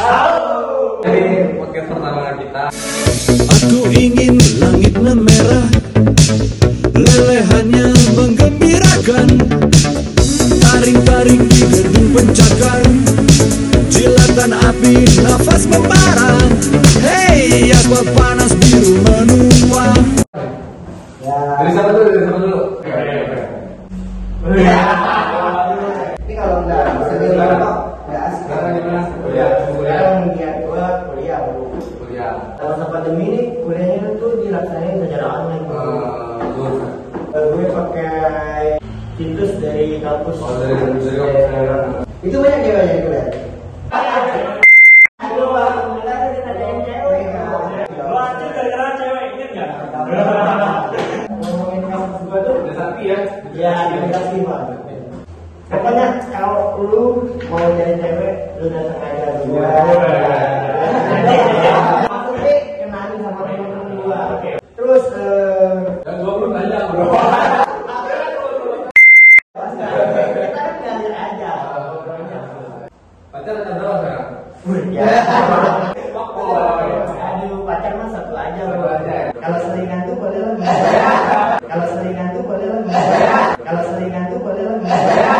Podcast pertama kita. Aku ingin langitnya merah Lelehannya menggembirakan Taring-taring di gedung pencakar Jilatan api nafas membara Hei apa panas biru menua? Dari siapa dulu? Kuliah. Kalau masa pandemi ini kuliahnya tuh dilaksanain secara online. Eh, lulus. Eh, gue pakai situs dari kampus. Oh, dari dari kampus. Itu banyak kita tanyain cewek. Ngomongin kampus gua tuh Ada sapi ya? Ya, dikasih pak. Pokoknya kalau lu mau jadi cewek, Ya. Aduh, pacar mah satu aja aja. Kalau selingan tuh boleh lebih. Kalau selingan tuh boleh lebih. Kalau selingan tuh boleh lebih.